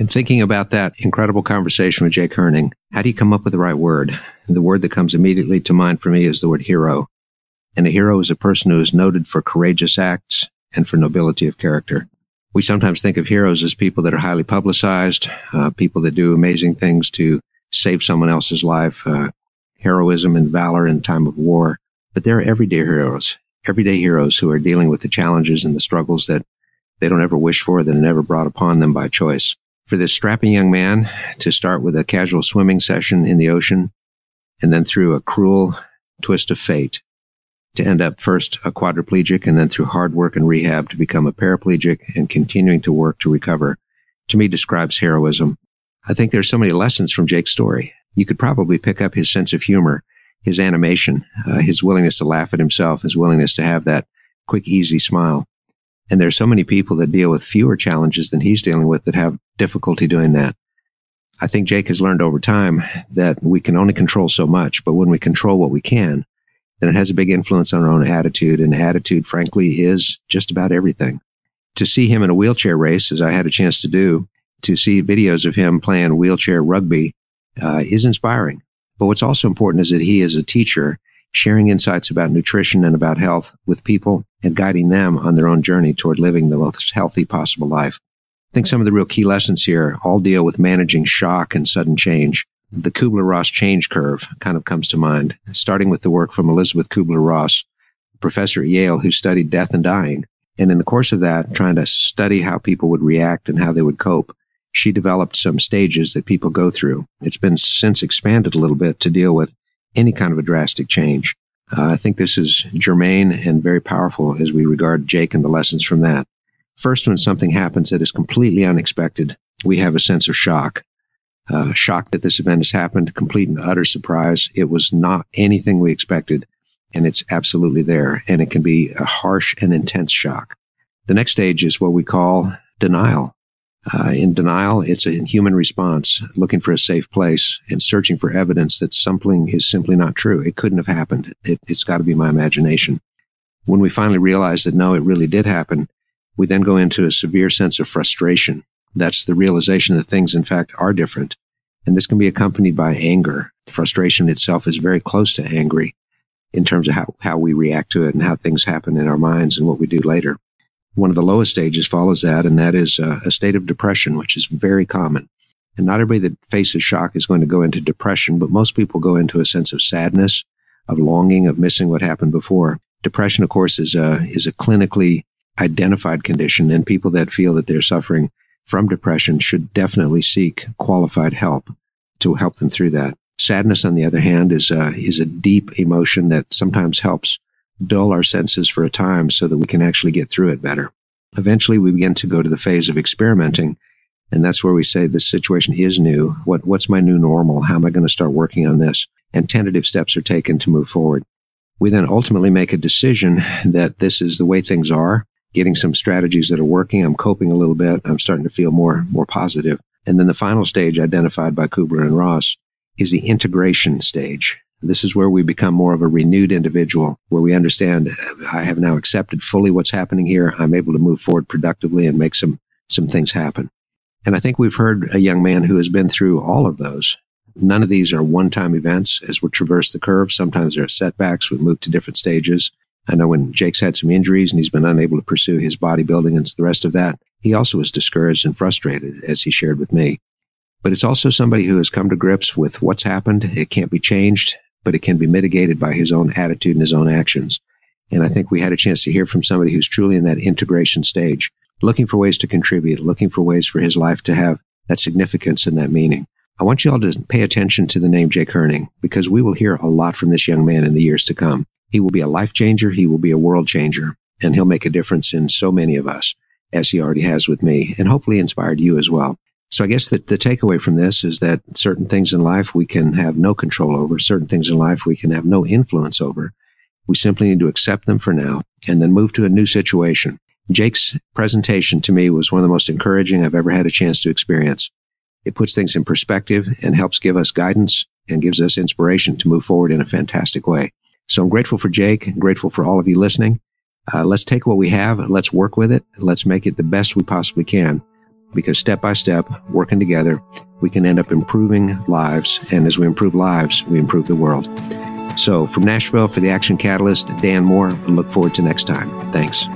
In thinking about that incredible conversation with Jake Hirning, how do you come up with the right word? The word that comes immediately to mind for me is the word hero. And a hero is a person who is noted for courageous acts and for nobility of character. We sometimes think of heroes as people that are highly publicized, uh, people that do amazing things to save someone else's life, uh, heroism and valor in time of war. But they're everyday heroes, everyday heroes who are dealing with the challenges and the struggles that they don't ever wish for, that are never brought upon them by choice. For this strapping young man to start with a casual swimming session in the ocean and then through a cruel twist of fate to end up first a quadriplegic and then through hard work and rehab to become a paraplegic and continuing to work to recover, to me describes heroism. I think there's so many lessons from Jake's story. You could probably pick up his sense of humor, his animation, uh, his willingness to laugh at himself, his willingness to have that quick, easy smile. And there's so many people that deal with fewer challenges than he's dealing with that have difficulty doing that. I think Jake has learned over time that we can only control so much, but when we control what we can, then it has a big influence on our own attitude. And attitude, frankly, is just about everything. To see him in a wheelchair race, as I had a chance to do, to see videos of him playing wheelchair rugby uh, is inspiring. But what's also important is that he is a teacher sharing insights about nutrition and about health with people and guiding them on their own journey toward living the most healthy possible life. I think some of the real key lessons here all deal with managing shock and sudden change the Kubler-Ross change curve kind of comes to mind, starting with the work from Elisabeth Kubler-Ross, professor at Yale who studied death and dying. And in the course of that, trying to study how people would react and how they would cope, she developed some stages that people go through. It's been since expanded a little bit to deal with any kind of a drastic change. Uh, I think this is germane and very powerful as we regard Jake and the lessons from that. First, when something happens that is completely unexpected, we have a sense of shock uh, shocked that this event has happened, complete and utter surprise. It was not anything we expected, and it's absolutely there. And it can be a harsh and intense shock. The next stage is what we call denial. Uh, in denial, it's a human response, looking for a safe place and searching for evidence that something is simply not true. It couldn't have happened. It, it's got to be my imagination. When we finally realize that no, it really did happen, we then go into a severe sense of frustration that's the realization that things, in fact, are different. And this can be accompanied by anger. Frustration itself is very close to angry in terms of how, how we react to it and how things happen in our minds and what we do later. One of the lowest stages follows that, and that is uh, a state of depression, which is very common. And not everybody that faces shock is going to go into depression, but most people go into a sense of sadness, of longing, of missing what happened before. Depression, of course, is a, is a clinically identified condition, and people that feel that they're suffering from depression should definitely seek qualified help to help them through that. Sadness, on the other hand, is a, is a deep emotion that sometimes helps dull our senses for a time so that we can actually get through it better. Eventually, we begin to go to the phase of experimenting. And that's where we say this situation is new. What, what's my new normal? How am I going to start working on this? And tentative steps are taken to move forward. We then ultimately make a decision that this is the way things are getting some strategies that are working. I'm coping a little bit. I'm starting to feel more, more positive. And then the final stage identified by Kubler and Ross is the integration stage. This is where we become more of a renewed individual, where we understand I have now accepted fully what's happening here. I'm able to move forward productively and make some, some things happen. And I think we've heard a young man who has been through all of those. None of these are one time events as we traverse the curve. Sometimes there are setbacks. We move to different stages. I know when Jake's had some injuries and he's been unable to pursue his bodybuilding and the rest of that, he also was discouraged and frustrated, as he shared with me. But it's also somebody who has come to grips with what's happened. It can't be changed, but it can be mitigated by his own attitude and his own actions. And I think we had a chance to hear from somebody who's truly in that integration stage, looking for ways to contribute, looking for ways for his life to have that significance and that meaning. I want you all to pay attention to the name Jake Hirning because we will hear a lot from this young man in the years to come. He will be a life changer. He will be a world changer and he'll make a difference in so many of us as he already has with me and hopefully inspired you as well. So I guess that the takeaway from this is that certain things in life we can have no control over, certain things in life we can have no influence over. We simply need to accept them for now and then move to a new situation. Jake's presentation to me was one of the most encouraging I've ever had a chance to experience. It puts things in perspective and helps give us guidance and gives us inspiration to move forward in a fantastic way. So I'm grateful for Jake and grateful for all of you listening. Uh, let's take what we have, let's work with it, let's make it the best we possibly can. Because step by step, working together, we can end up improving lives. And as we improve lives, we improve the world. So from Nashville for the Action Catalyst, Dan Moore, look forward to next time. Thanks.